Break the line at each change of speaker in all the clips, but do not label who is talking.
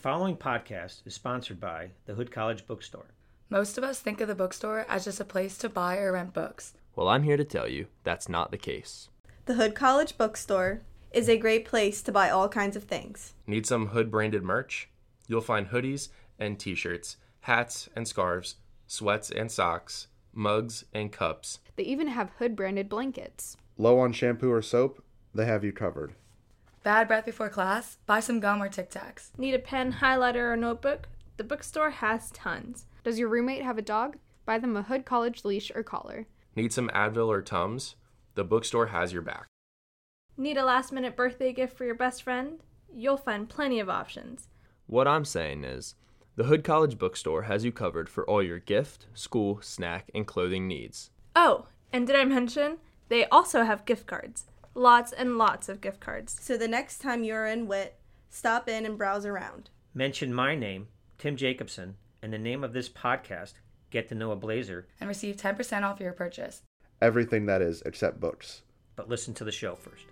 following podcast is sponsored by the Hood College Bookstore.
Most of us think of the bookstore as just a place to buy or rent books.
Well, I'm here to tell you that's not the case.
The Hood College Bookstore is a great place to buy all kinds of things.
Need some Hood branded merch? You'll find hoodies and t shirts, hats and scarves, sweats and socks, mugs and cups.
They even have Hood branded blankets.
Low on shampoo or soap? They have you covered.
Bad breath before class? Buy some gum or Tic Tacs.
Need a pen, highlighter, or notebook? The bookstore has tons. Does your roommate have a dog? Buy them a Hood College leash or collar.
Need some Advil or Tums? The bookstore has your back.
Need a last minute birthday gift for your best friend? You'll find plenty of options.
What I'm saying is, the Hood College Bookstore has you covered for all your gift, school, snack, and clothing needs.
Oh, and did I mention? They also have gift cards. Lots and lots of gift cards.
So the next time you're in WIT, stop in and browse around.
Mention my name, Tim Jacobson, and the name of this podcast, Get to Know a Blazer,
and receive 10% off your purchase.
Everything that is except books.
but listen to the show first.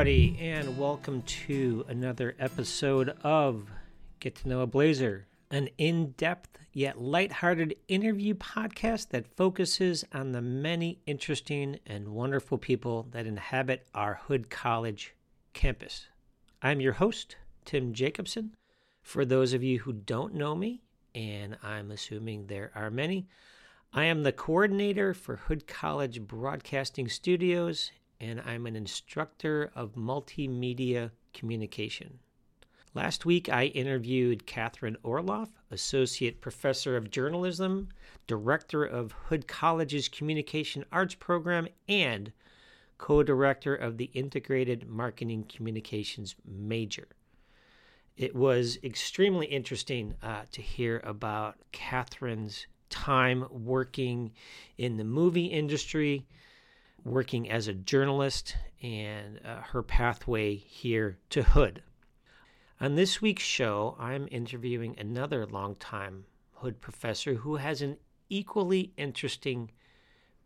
Everybody, and welcome to another episode of Get to Know a Blazer, an in depth yet lighthearted interview podcast that focuses on the many interesting and wonderful people that inhabit our Hood College campus. I'm your host, Tim Jacobson. For those of you who don't know me, and I'm assuming there are many, I am the coordinator for Hood College Broadcasting Studios and I'm an instructor of multimedia communication. Last week, I interviewed Catherine Orloff, Associate Professor of Journalism, Director of Hood College's Communication Arts Program, and co director of the Integrated Marketing Communications major. It was extremely interesting uh, to hear about Catherine's time working in the movie industry working as a journalist and uh, her pathway here to Hood. On this week's show, I'm interviewing another longtime Hood professor who has an equally interesting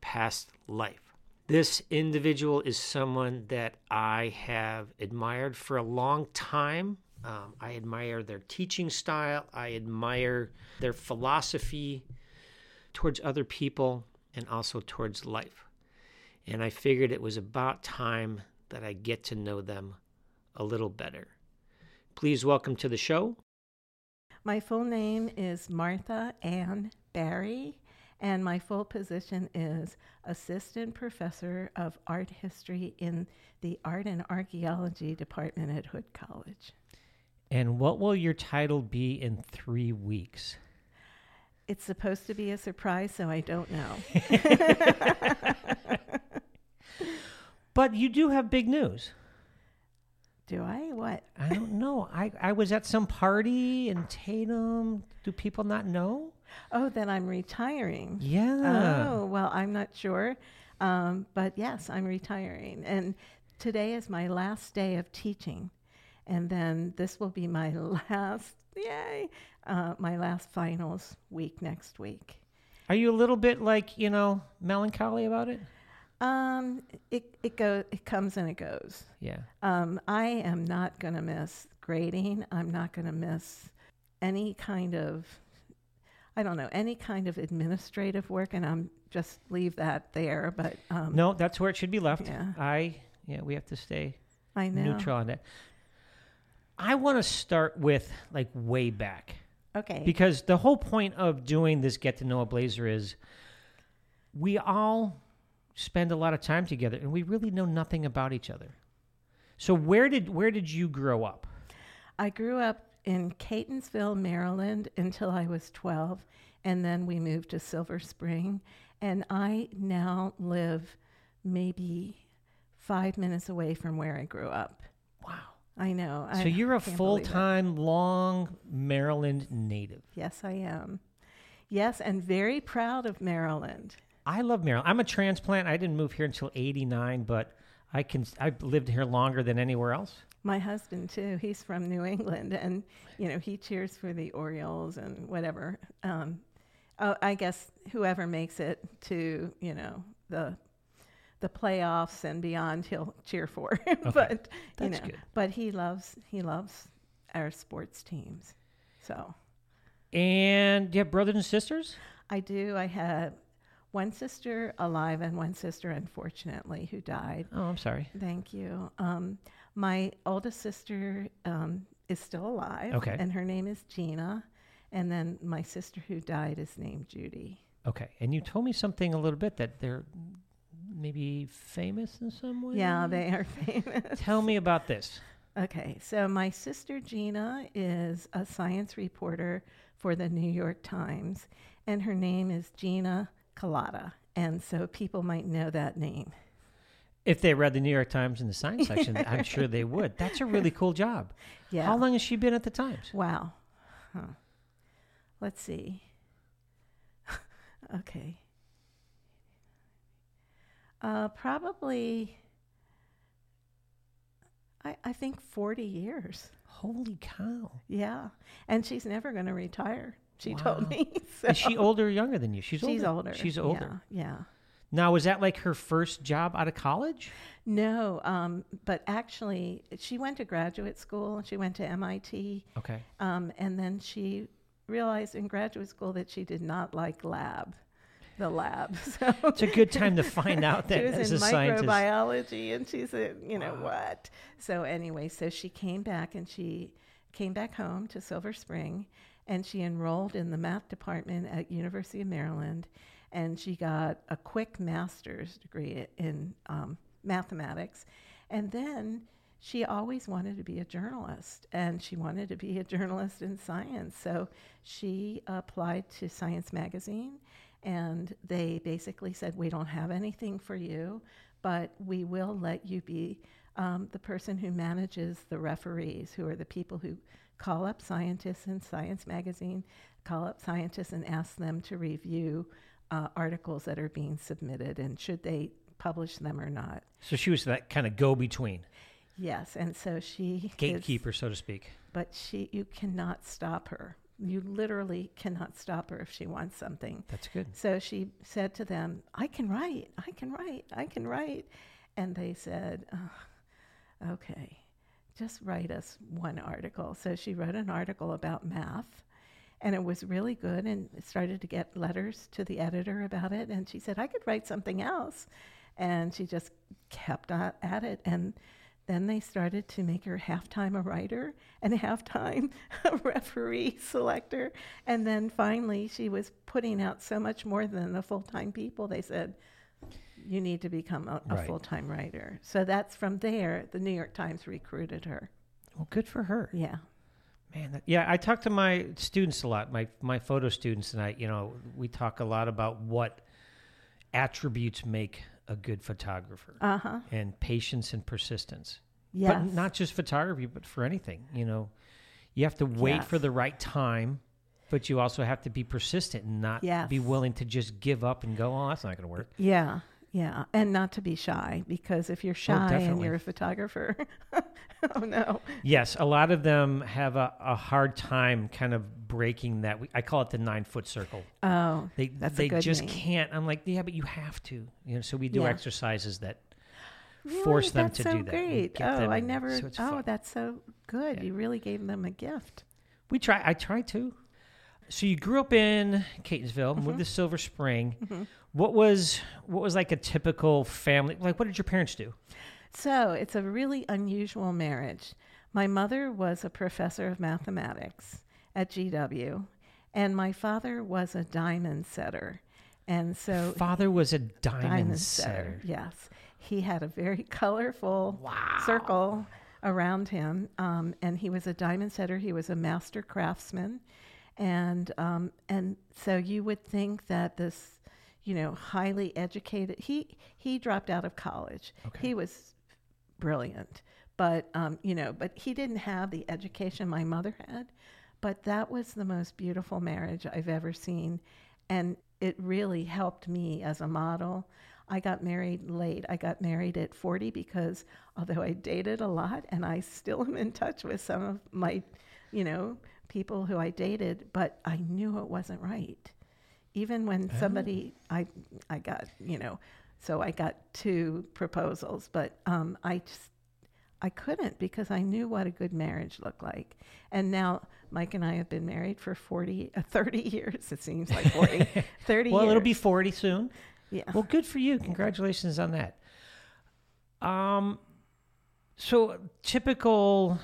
past life. This individual is someone that I have admired for a long time. Um, I admire their teaching style, I admire their philosophy towards other people and also towards life and I figured it was about time that I get to know them a little better. Please welcome to the show.
My full name is Martha Ann Bari, and my full position is Assistant Professor of Art History in the Art and Archaeology Department at Hood College.
And what will your title be in three weeks?
It's supposed to be a surprise, so I don't know.
But you do have big news.
Do I? What?
I don't know. I, I was at some party in Tatum. Do people not know?
Oh, that I'm retiring.
Yeah.
Oh, well, I'm not sure. Um, but yes, I'm retiring. And today is my last day of teaching. And then this will be my last, yay, uh, my last finals week next week.
Are you a little bit like, you know, melancholy about it?
Um, it it goes, it comes and it goes.
Yeah.
Um, I am not going to miss grading. I'm not going to miss any kind of, I don't know, any kind of administrative work, and I'm just leave that there. But um,
No, that's where it should be left.
Yeah.
I, yeah, we have to stay
I know.
neutral on that. I want to start with like way back.
Okay.
Because the whole point of doing this Get to Know a Blazer is we all spend a lot of time together and we really know nothing about each other. So where did where did you grow up?
I grew up in Catonsville, Maryland until I was 12, and then we moved to Silver Spring. And I now live maybe five minutes away from where I grew up.
Wow.
I know.
So
I
you're a full time, long Maryland native.
Yes, I am. Yes, and very proud of Maryland.
I love Maryland. I'm a transplant. I didn't move here until '89, but I can. I've lived here longer than anywhere else.
My husband too. He's from New England, and you know he cheers for the Orioles and whatever. Um, oh, I guess whoever makes it to you know the the playoffs and beyond, he'll cheer for. but you
That's
know,
good.
but he loves he loves our sports teams. So
And do you have brothers and sisters?
I do. I have one sister alive and one sister, unfortunately, who died.
Oh, I'm sorry.
Thank you. Um, my oldest sister um, is still alive.
Okay.
And her name is Gina. And then my sister who died is named Judi.
Okay, and you told me something a little bit that they're maybe famous in some way.
Yeah, they are famous.
Tell me about this.
Okay, so my sister Gina is a science reporter for the New York Times, and her name is Gina Kolata. And so people might know that name.
If they read the New York Times in the science section, I'm sure they would. That's a really cool job.
Yeah.
How long has she been at the Times?
Wow. Huh. Let's see. okay. Uh, probably, I, I think 40 years.
Holy cow!
Yeah. And she's never going to retire, she
Wow.
told me.
Is she older or younger than you? She's,
She's older.
She's older.
Yeah. yeah.
Now, was that like her first job out of college?
No, um, but actually, she went to graduate school. She went to MIT.
Okay.
Um, and then she realized in graduate school that she did not like lab, the lab. So
It's a good time to find out that
she was
as
in
a scientist.
microbiology, and she said, you know what? So anyway, so she came back and she came back home to Silver Spring, and she enrolled in the math department at University of Maryland, and she got a quick master's degree in um, mathematics, and then she always wanted to be a journalist and she wanted to be a journalist in science. So she applied to Science Magazine and they basically said, We don't have anything for you, but we will let you be um, the person who manages the referees, who are the people who call up scientists in Science Magazine, call up scientists and ask them to review uh, articles that are being submitted and should they publish them or not.
So she was that kind of go between,
Yes, and so she is-
gatekeeper, so to speak.
but she you cannot stop her. You literally cannot stop her if she wants something.
That's good.
So she said to them, "I can write. I can write. I can write." And they said, "Ugh, "Okay, just write us one article." So she wrote an article about math, and it was really good and started to get letters to the editor about it and she said, "I could write something else." And she just kept at it and then they started to make her half-time a writer and half-time a referee selector. And then finally, she was putting out so much more than the full-time people. They said, "You need to become a, a
Right.
full-time writer." So that's from there. The New York Times recruited her.
Well, good for her.
Yeah.
Man, that, yeah, I talk to my students a lot, my my photo students, and I, you know, we talk a lot about what attributes make a good photographer,
Uh huh.
and patience and persistence.
Yes.
But not just photography, but for anything. You know, you have to wait for the right time, but you also have to be persistent and not
Yes.
be willing to just give up and go, "Oh, that's not going to work."
Yeah, yeah, and not to be shy because if you're oh, shy and you're a photographer, oh no,
Yes, a lot of them have a, a hard time kind of breaking that. We, I call it the nine foot circle.
oh,
They
That's a
they just
name.
can't. I'm like, yeah, but you have to. You know, so we do
Yeah.
exercises that
really?
force them
that's
to
so
do that.
Great. Oh, I never.
so
oh,
fun.
that's so good.
Yeah.
You really gave them a gift.
we try. I try to. So you grew up in Catonsville,
Mm-hmm.
moved to Silver Spring. What was what was like a typical family? Like, what did your parents do?
So it's a really unusual marriage. My mother was a professor of mathematics at GW, and my father was a diamond setter, and so
Father was a diamond,
diamond
setter.
setter. Yes, he had a very colorful wow. circle around him, um, and he was a diamond setter. He was a master craftsman, and um, and so you would think that this, you know, highly educated. He he dropped out of college.
Okay.
He was brilliant, but um, you know, but he didn't have the education my mother had. But that was the most beautiful marriage I've ever seen, and it really helped me as a model. I got married late. I got married at 40 because although I dated a lot and I still am in touch with some of my, you know, people who I dated, but I knew it wasn't right. Even when somebody I I got, you know, so I got two proposals, but um, I just I couldn't because I knew what a good marriage looked like. And now Mike and I have been married for 40, uh, 30 years. It seems like 40, 30
well,
years.
it'll be 40 soon.
Yeah.
Well, good for you. Congratulations on that. Um, so typical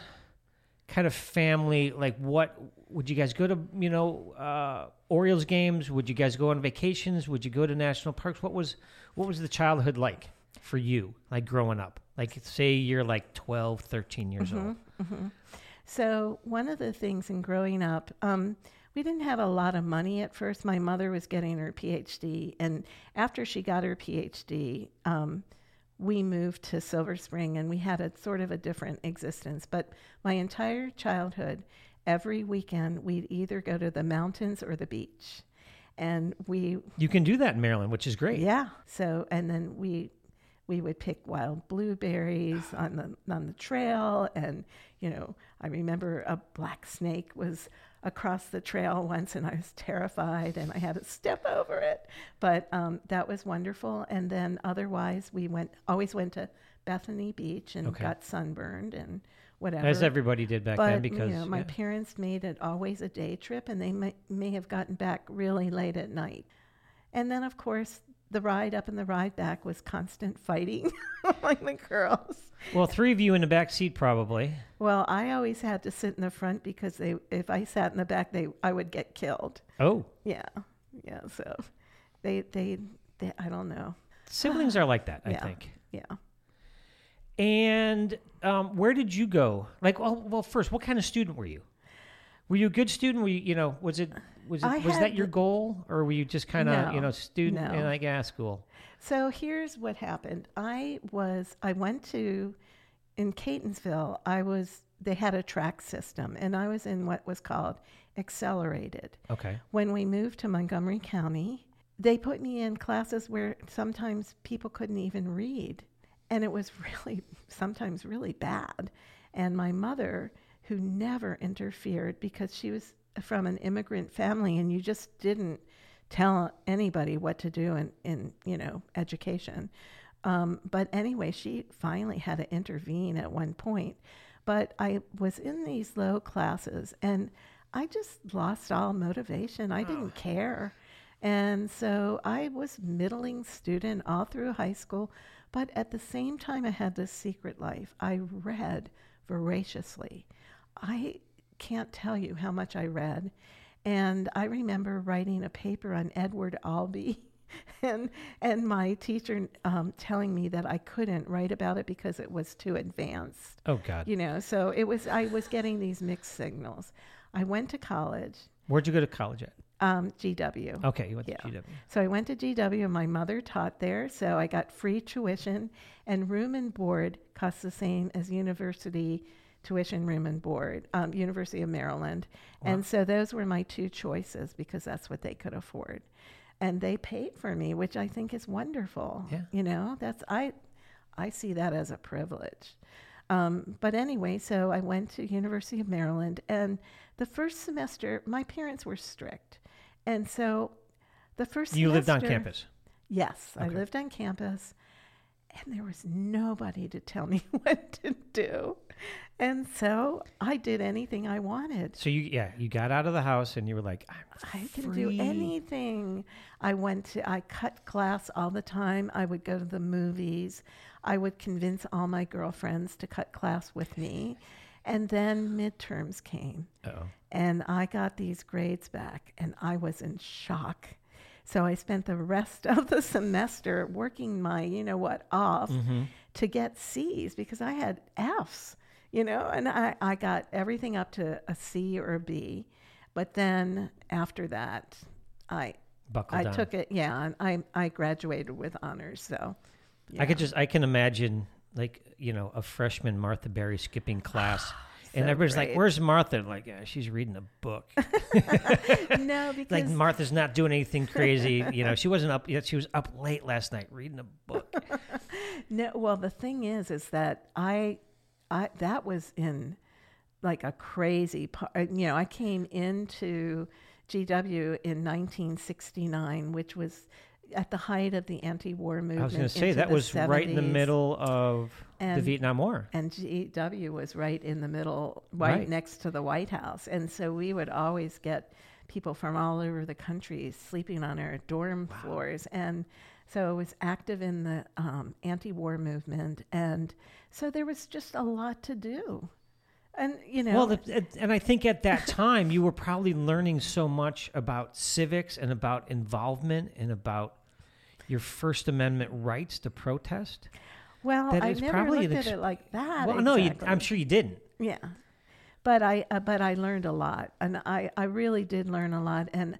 kind of family, like what would you guys go to? You know, uh, Orioles games? Would you guys go on vacations? Would you go to national parks? What was what was the childhood like for you, like growing up? Like, say you're like 12, 13 years old.
So one of the things in growing up, um, we didn't have a lot of money at first. My mother was getting her PhD, and after she got her PhD, um, we moved to Silver Spring, and we had a sort of a different existence. But my entire childhood, every weekend, we'd either go to the mountains or the beach, and we
You can do that in Maryland, which is great.
yeah. So and then we we would pick wild blueberries on the on the trail and you know, I remember a black snake was across the trail once and I was terrified and I had to step over it. But um, that was wonderful. And then otherwise we went always went to Bethany Beach and
Okay.
got sunburned and whatever.
As everybody did back
but
then, because
you know, my
yeah.
parents made it always a day trip, and they may, may have gotten back really late at night. And then, of course, the ride up and the ride back was constant fighting among the girls.
well, three of you in the back seat probably.
Well, I always had to sit in the front because they, if I sat in the back, they, I would get killed.
Oh,
Yeah, yeah. So, they, they, they I don't know.
siblings are like that, I
Yeah.
think.
Yeah.
And um, where did you go? Like, well, well, first, what kind of student were you? Were you a good student? Were you, you know, was it was it
I
was
had
that your goal, or were you just kind of you know student in like ah school?
So here's what happened. I was I went to in Catonsville. I was they had a track system, and I was in what was called accelerated.
Okay,
When we moved to Montgomery County, they put me in classes where sometimes people couldn't even read, and it was really sometimes really bad. And my mother, who never interfered because she was from an immigrant family, and you just didn't tell anybody what to do in, in you know education. Um, but anyway, she finally had to intervene at one point. But I was in these low classes, and I just lost all motivation. I didn't care. And so I was middling student all through high school, but at the same time I had this secret life. I read voraciously. I can't tell you how much I read. And I remember writing a paper on Edward Albee and and my teacher um, telling me that I couldn't write about it because it was too advanced
oh God,
you know so it was i was getting these mixed signals i went to college
where'd you go to college at?
um, gw
Okay, you went
Yeah.
to GW.
so i went to gw and my mother taught there so i got free tuition and room and board costs the same as university tuition room and board um, university of maryland. And so those were my two choices because that's what they could afford. And they paid for me which i think is wonderful
Yeah.
you know? That's i i see that as a privilege. Um, but anyway, so I went to University of Maryland, and the first semester, my parents were strict, and so the first
You lived on campus.
Yes, I lived on campus, and there was nobody to tell me what to do, and so I did anything I wanted.
So you yeah you got out of the house and you were like I'm
I can do anything. I went to, I cut class all the time. I would go to the movies. I would convince all my girlfriends to cut class with me. And then midterms came,
Oh,
and I got these grades back, and I was in shock. So I spent the rest of the semester working my, you know what, off mm-hmm. to get C's because I had F's, you know, and I, I got everything up to a C or a B. But then after that, I
buckled
I
down.
took it, yeah, and I I graduated with honors. So
I could just I can imagine like you know a freshman Martha Bari skipping class, and
So
everybody's like, "Where's Martha?" I'm like, yeah, she's reading a book.
no, because
like Martha's not doing anything crazy. You know, she wasn't up yet. She was up late last night reading a book.
No, well, the thing is, is that I, I that was in like a crazy part. Uh, you know, I came into GW in 1969, which was at the height of the anti-war movement.
I was going to say that was right in the middle of the Vietnam War.
and GW was right in the middle, right,
Right.
next to the White House, and so we would always get people from all over the country sleeping on our dorm floors, and so it was active in the um, anti-war movement, and so there was just a lot to do, and you know,
Well, the, and I think at that time you were probably learning so much about civics and about involvement and about your First Amendment rights to protest.
well, I never
probably
looked
an
at it like that.
well, no, you. I'm sure you didn't.
Yeah, but I uh, but I learned a lot, and I I really did learn a lot. And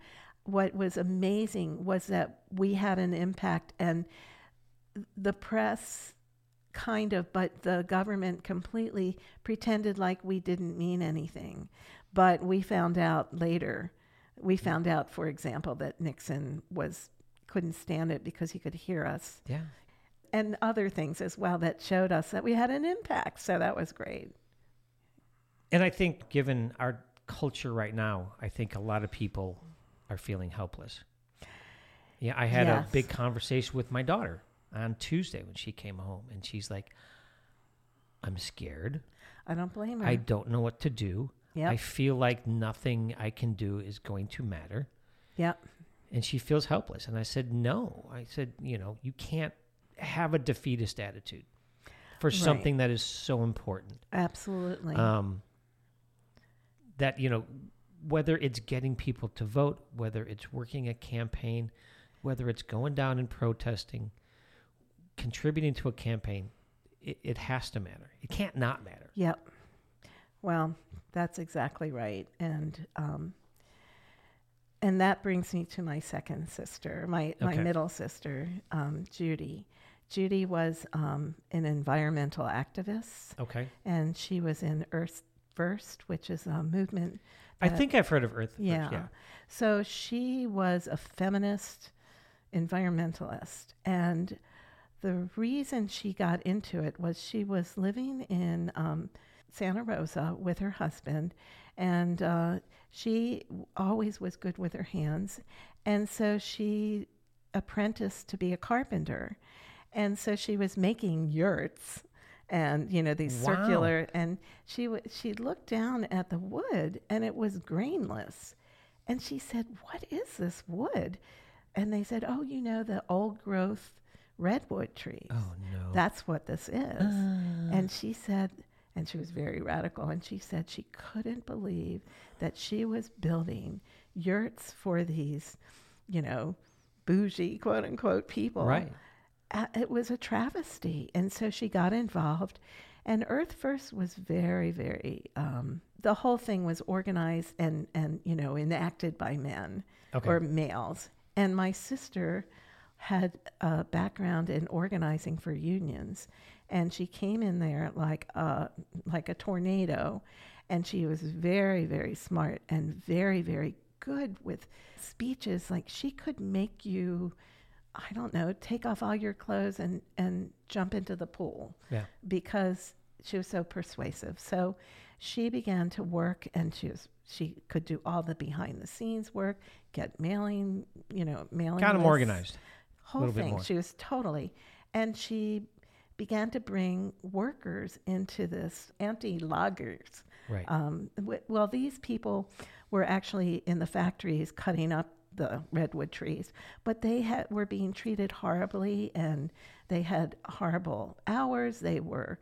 what was amazing was that we had an impact, and the press kind of, but the government completely pretended like we didn't mean anything. But we found out later. We found out, for example, that Nixon was couldn't stand it because he could hear us
Yeah.
and other things as well that showed us that we had an impact. So that was great.
And I think, given our culture right now, I think a lot of people are feeling helpless. Yeah, I had
Yes.
a big conversation with my daughter on Tuesday when she came home, and she's like, I'm scared.
I don't blame her.
I don't know what to do.
Yep.
I feel like nothing I can do is going to matter.
Yep.
And she feels helpless. And I said, No. I said, You know, you can't have a defeatist attitude for something that is so important.
Absolutely.
Um, that, you know, whether it's getting people to vote, whether it's working a campaign, whether it's going down and protesting, contributing to a campaign, it, it has to matter. It can't not matter.
yep. Well, that's exactly right. And um, and that brings me to my second sister, my, my
Okay.
middle sister, um, Judi. Judi was um, an environmental activist,
Okay.
and she was in Earth First, which is a movement.
I think I've heard of Earth. First,
Yeah.
yeah.
So she was a feminist environmentalist. And the reason she got into it was she was living in um, Santa Rosa with her husband, and uh, she always was good with her hands. And so she apprenticed to be a carpenter. And so she was making yurts and you know these
Wow.
circular and she w- she looked down at the wood and it was grainless and she said what is this wood and they said oh you know the old growth redwood trees
Oh, no.
that's what this is ah. and she said and she was very radical and she said she couldn't believe that she was building yurts for these you know bougie quote unquote people
Right.
It was a travesty. And so she got involved. And Earth First was very, very, um, the whole thing was organized and, and, you know, enacted by men
Okay.
or males. And my sister had a background in organizing for unions. And she came in there like a, like a tornado. And she was very, very smart and very, very good with speeches. Like she could make you, I don't know, take off all your clothes and, and jump into the pool
Yeah.
because she was so persuasive. So she began to work and she was she could do all the behind the scenes work, get mailing, you know, mailing
Got them
lists,
organized.
Whole thing. She was totally and she began to bring workers into this anti-loggers.
Right.
Um, w- well, these people were actually in the factories cutting up the redwood trees, but they had were being treated horribly, and they had horrible hours. They were,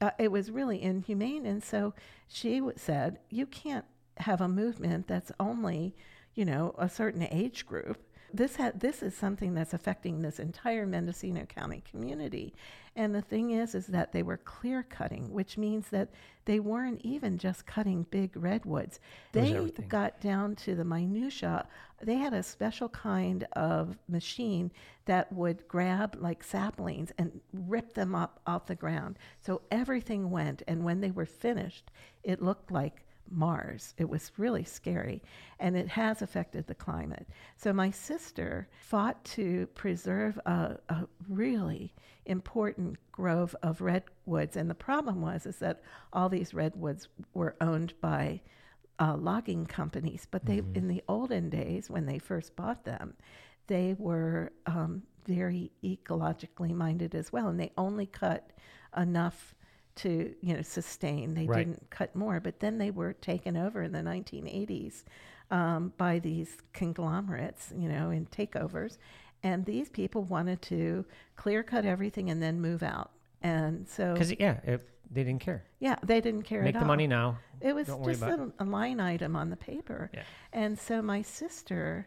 uh, it was really inhumane. And so she said, "You can't have a movement that's only, you know, a certain age group. This ha- this is something that's affecting this entire Mendocino County community. And the thing is is that they were clear cutting, which means that they weren't even just cutting big redwoods. They got down to the minutia. They had a special kind of machine that would grab like saplings and rip them up off the ground. So everything went and when they were finished, it looked like Mars. It was really scary, and it has affected the climate. So my sister fought to preserve a, a really important grove of redwoods, and the problem was is that all these redwoods were owned by uh, logging companies, but they in the olden days when they first bought them, they were um, very ecologically minded as well, and they only cut enough to you know sustain. They
Right.
didn't cut more, but then they were taken over in the 1980s um, by these conglomerates, you know, in takeovers, and these people wanted to clear cut everything and then move out. And so,
Because yeah, it, they didn't care.
yeah, they didn't care
Make the
all.
money now.
It was just a, a line item on the paper.
Yeah.
And so my sister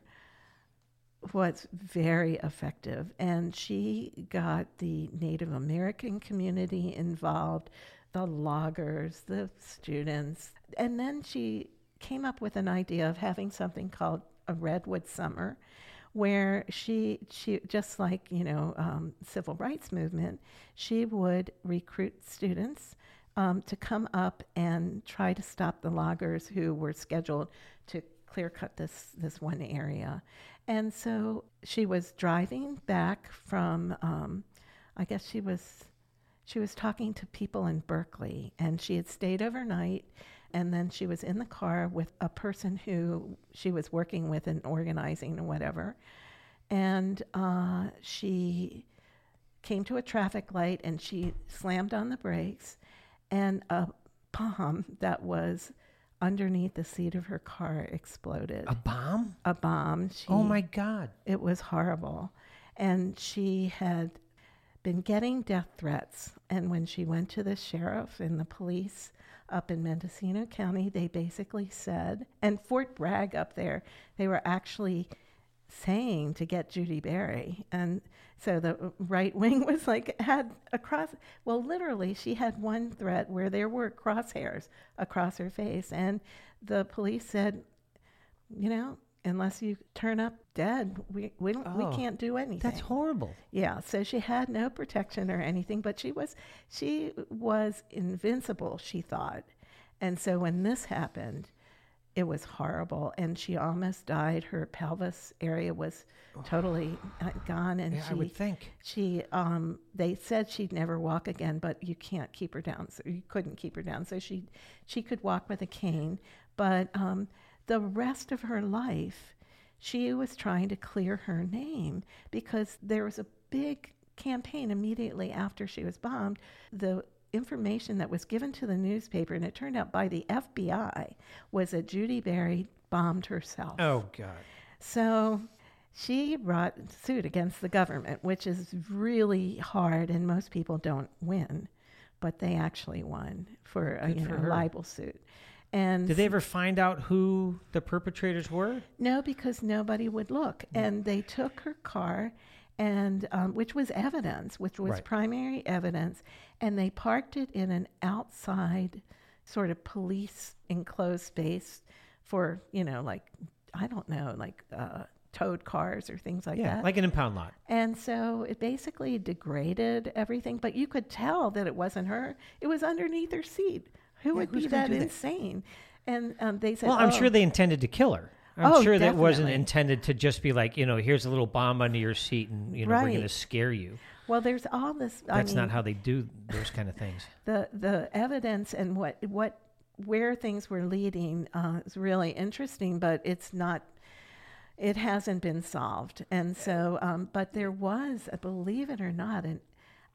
was very effective, and she got the Native American community involved, the loggers, the students, and then she came up with an idea of having something called a Redwood Summer. Where she, she just like you know, um, civil rights movement, she would recruit students um, to come up and try to stop the loggers who were scheduled to clear cut this this one area. And so she was driving back from, um, I guess she was she was talking to people in Berkeley, and she had stayed overnight. And then she was in the car with a person who she was working with and organizing and whatever. And uh, she came to a traffic light and she slammed on the brakes, and a bomb that was underneath the seat of her car exploded.
A bomb?
A bomb. She,
Oh my God.
It was horrible. And she had been getting death threats. And when she went to the sheriff and the police up in Mendocino County, they basically said, and Fort Bragg up there, they were actually saying to get Judi Bari. And so the right wing was like, had a cross, well, literally, she had one threat where there were crosshairs across her face. And the police said, you know, unless you turn up dead, we, we, don't,
Oh,
we can't do anything.
That's horrible.
Yeah, so she had no protection or anything, but she was she was invincible, she thought. And so when this happened, it was horrible and she almost died. Her pelvis area was totally uh, gone and
Yeah,
she
I would think.
she um they said she'd never walk again, but you can't keep her down. So you couldn't keep her down. So she she could walk with a cane, but um the rest of her life she was trying to clear her name because there was a big campaign immediately after she was bombed. The information that was given to the newspaper, and it turned out by the FBI, was that Judi Bari bombed herself.
Oh God.
So she brought suit against the government, which is really hard, and most people don't win, but they actually won for a
Good
you
for
know,
her.
libel suit. And
Did they ever find out who the perpetrators were?
no, because nobody would look, mm. and they took her car, and um, which was evidence, which was
Right.
primary evidence, and they parked it in an outside, sort of police enclosed space for you know, like I don't know, like uh, towed cars or things like
yeah,
that.
like an impound lot.
And so it basically degraded everything, but you could tell that it wasn't her. It was underneath her seat. Who would be that
do that?
insane? And um, they said,
Well, I'm
"Oh."
sure they intended to kill her. I'm
Oh,
sure that wasn't intended to just be like, you know, here's a little bomb under your seat and, you know, we're going to scare you.
Well, there's all this. I
That's
mean,
not how they do those kind of things.
the the evidence and what what where things were leading uh, is really interesting, but it's not. It hasn't been solved, and so, um, but there was, uh, believe it or not, and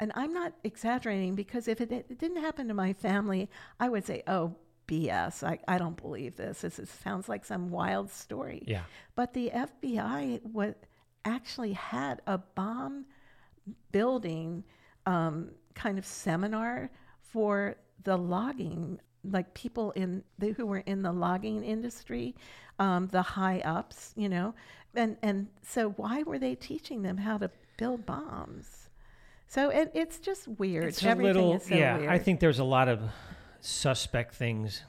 and I'm not exaggerating because if it, it didn't happen to my family, I would say, oh. BS. I, I don't believe this. This is, sounds like some wild story.
Yeah.
But the FBI was, actually had a bomb building um, kind of seminar for the logging like people in the, who were in the logging industry, um, the high ups, you know, and and so why were they teaching them how to build bombs? So it, it's just weird.
It's a little,
is so
yeah.
weird.
I think there's a lot of suspect things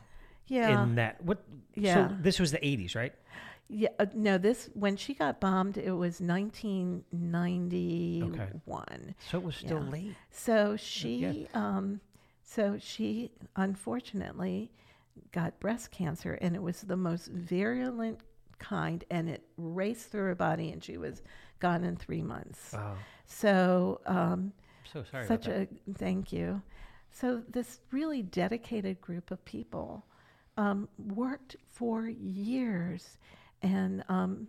yeah.
in that. What?
Yeah.
So this was the 80s, right?
Yeah, uh, no. This when she got bombed, it was 1991.
So it was still
Yeah.
late.
So she, um, so she unfortunately got breast cancer, and it was the most virulent kind, and it raced through her body, and she was gone in three months.
Wow.
So, um,
so sorry.
such a thank you. So this really dedicated group of people um, worked for years, and um,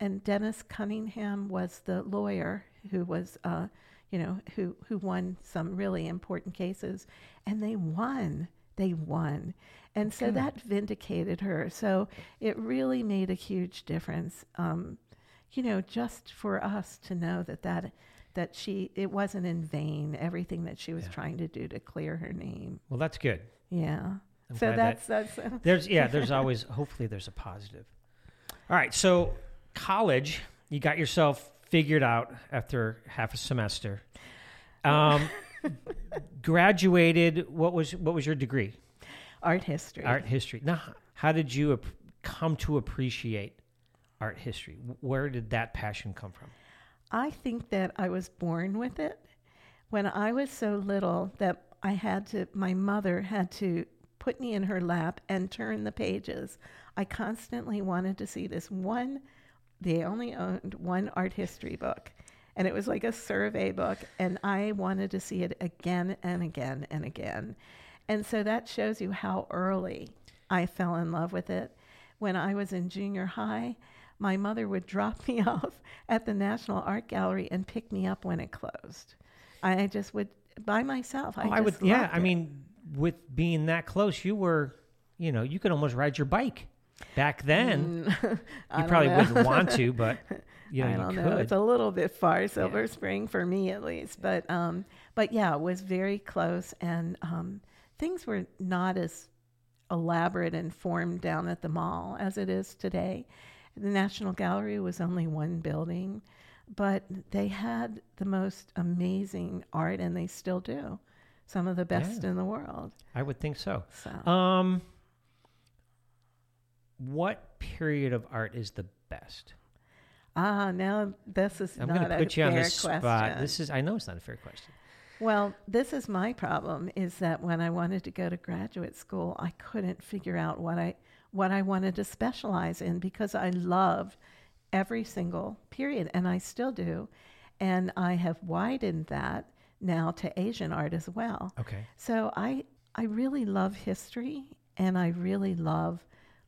and Dennis Cunningham was the lawyer who was, uh, you know, who who won some really important cases, and they won. They won, and so
Good.
that vindicated her. So it really made a huge difference. Um, you know, just for us to know that that that she it wasn't in vain everything that she was
Yeah.
trying to do to clear her name.
Well, that's good.
Yeah.
I'm
so
glad that-
that's that's
There's yeah, there's always hopefully there's a positive. All right, so college, you got yourself figured out after half a semester. Um, graduated. What was what was your degree?
art history.
Art history. Now, how did you ap- come to appreciate art history? Where did that passion come from?
I think that I was born with it. When I was so little that I had to, my mother had to put me in her lap and turn the pages. I constantly wanted to see this one, they only owned one art history book. And it was like a survey book. And I wanted to see it again and again and again. And so that shows you how early I fell in love with it. When I was in junior high, my mother would drop me off at the National Art Gallery and pick me up when it closed. I just would by myself. I,
oh, I would. Yeah,
loved
I mean, with being that close, you were, you know, you could almost ride your bike. Back then,
I
you probably
know.
wouldn't want to, but you know,
I don't
could.
know. It's a little bit far, Silver Spring for me at least. But um, but yeah, it was very close, and um, things were not as elaborate and formed down at the mall as it is today. The National Gallery was only one building, but they had the most amazing art, and they still do. Some of the best
Yeah.
in the world.
I would think so.
So
Um, what period of art is the best?
ah, now this is
I'm
not
going to
a
put you on
fair
the spot. This is I know it's not a fair question.
Well, this is my problem is that when I wanted to go to graduate school, I couldn't figure out what I what I wanted to specialize in because I loved every single period and I still do. And I have widened that now to Asian art as well.
Okay.
So I I really love history and I really love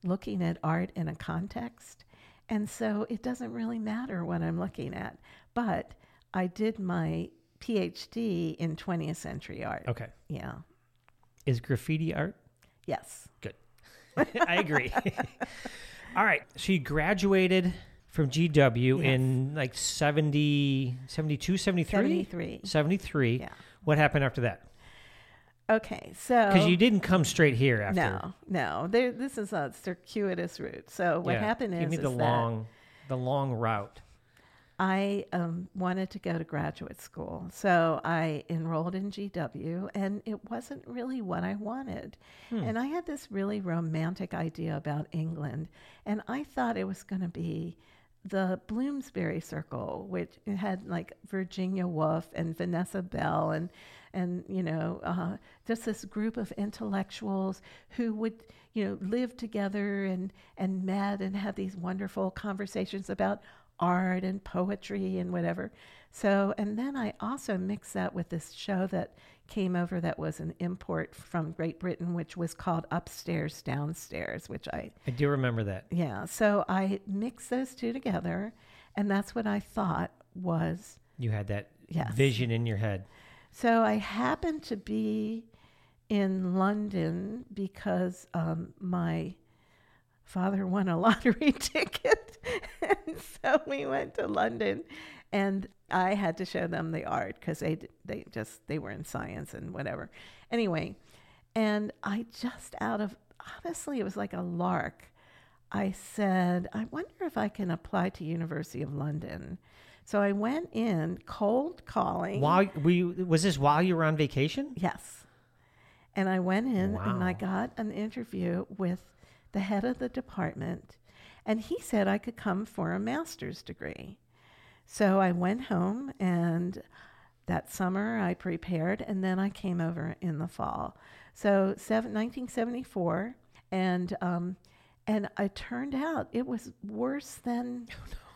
looking at art in a context. And so it doesn't really matter what I'm looking at. But I did my PhD in 20th century art.
Okay.
Yeah.
Is graffiti art?
Yes.
Good. I agree. All right. So you graduated from GW
Yes.
in like 70, 72, 73?
73.
73.
Yeah.
What happened after that?
Okay. So
Because you didn't come straight here after.
No, no. There this is a circuitous route. So what
Yeah.
happened is,
Give me the
is that
long, the long route.
I um, wanted to go to graduate school, so I enrolled in GW, and it wasn't really what I wanted. And I had this really romantic idea about England, and I thought it was going to be the Bloomsbury Circle, which had like Virginia Woolf and Vanessa Bell, and and you know uh, just this group of intellectuals who would you know live together and and met and have these wonderful conversations about art and poetry and whatever. So, and then I also mixed that with this show that came over that was an import from Great Britain, which was called Upstairs Downstairs, which I,
I do remember that.
yeah. So I mixed those two together, and that's what I thought was.
You had that
Yes.
vision in your head.
So I happened to be in London because um, my father won a lottery ticket. and so we went to London and I had to show them the art because they, they just, they were in science and whatever. Anyway, And I just out of honestly, it was like a lark. I said, I wonder if I can apply to University of London. So I went in cold calling.
While we was this while you were on vacation?
Yes. And I went in and I got an interview with the head of the department, and he said I could come for a master's degree. So I went home, and that summer I prepared, and then I came over in the fall. So seven, 1974, and um, and it turned out it was worse than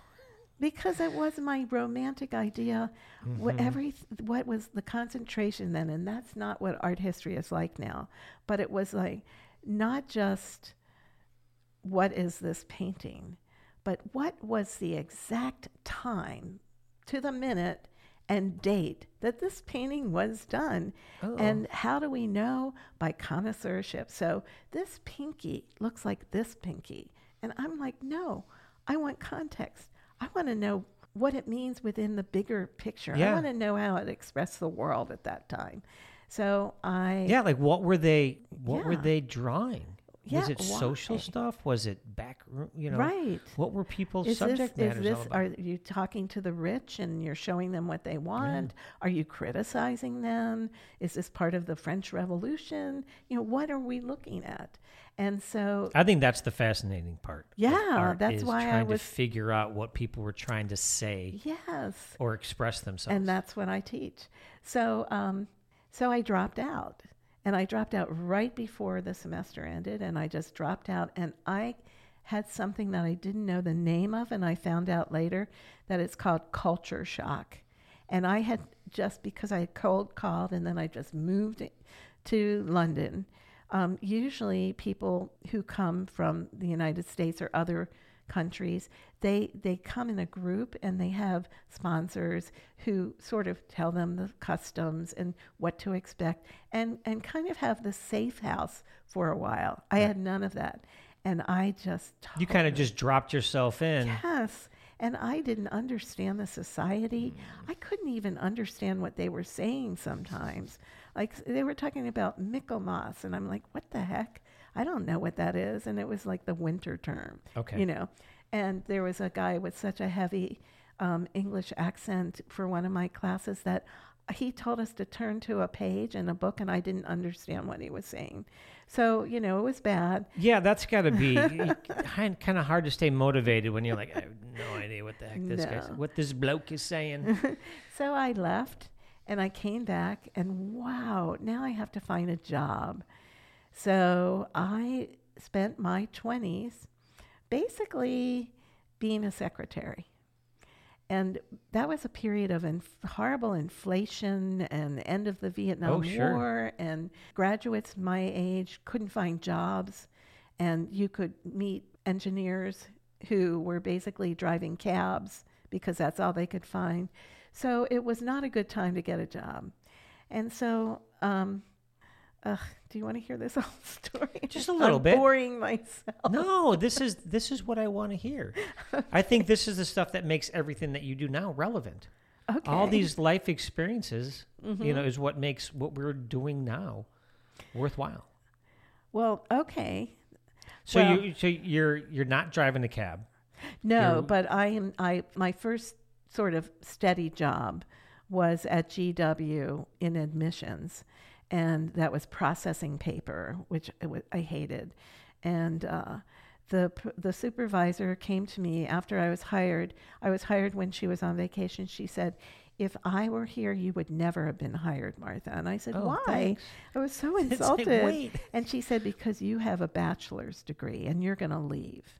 because it was my romantic idea. What every what was the concentration then? And that's not what art history is like now. But it was like not just what is this painting? But what was the exact time to the minute and date that this painting was done? Oh. And how do we know? By connoisseurship. So this pinky looks like this pinky. And i'm like no i want context. I want to know what it means within the bigger picture. I want to know how it expressed the world at that time. So i
Yeah, like what were they what were they drawing? Was
Yeah,
it social stuff? Was it back room? you know?
Right.
What were people's
is
subject
this,
matters
is this are you talking to the rich and you're showing them what they want are you criticizing them is this part of the french revolution you know what are we looking at and so
I think that's the fascinating part.
Yeah, that's why I
trying
was- trying
to figure out what people were trying to say
yes
or express themselves.
and that's what I teach. So, um, so I dropped out, and I dropped out right before the semester ended, and I just dropped out, and I had something that I didn't know the name of, and I found out later that it's called culture shock, and I had just because I cold called, and then I just moved to London. Um, usually, people who come from the United States or other countries, they they come in a group and they have sponsors who sort of tell them the customs and what to expect, and and kind of have the safe house for a while. I had none of that, and I just
you kind of just dropped yourself in.
Yes. And I didn't understand the society. Mm. I couldn't even understand what they were saying sometimes. Like they were talking about Michaelmas, and I'm like, what the heck? I don't know what that is. And it was like the winter term.
Okay.
You know, and there was a guy with such a heavy um, English accent for one of my classes that he told us to turn to a page in a book, and I didn't understand what he was saying. So, you know, it was bad.
Yeah, that's got to be kind of hard to stay motivated when you're like, I have no idea what the heck this guy's, what this bloke is saying.
So I left and I came back, and wow, now I have to find a job. So I spent my 20s basically being a secretary. And that was a period of inf- horrible inflation and the end of the Vietnam
Oh, sure.
War, and graduates my age couldn't find jobs. And you could meet engineers who were basically driving cabs because that's all they could find. So it was not a good time to get a job. And so, um, ugh, do you want to hear this whole story?
Just a little
I'm
bit.
Boring myself.
no, this is this is what I want to hear. I think this is the stuff that makes everything that you do now relevant.
Okay.
All these life experiences, you know, mm-hmm. is what makes what we're doing now worthwhile.
Well, okay.
So
Well-
you so you're you're not driving a cab.
No,
You're-
but I am. I my first sort of steady job was at GW in admissions, and that was processing paper, which I hated. And uh, the the supervisor came to me after I was hired. I was hired when she was on vacation. She said. If I were here, you would never have been hired, Martha. And I said,
Oh,
Why?
thanks.
I was so
It's like,
insulted. And she said, Because you have a bachelor's degree and you're going to leave.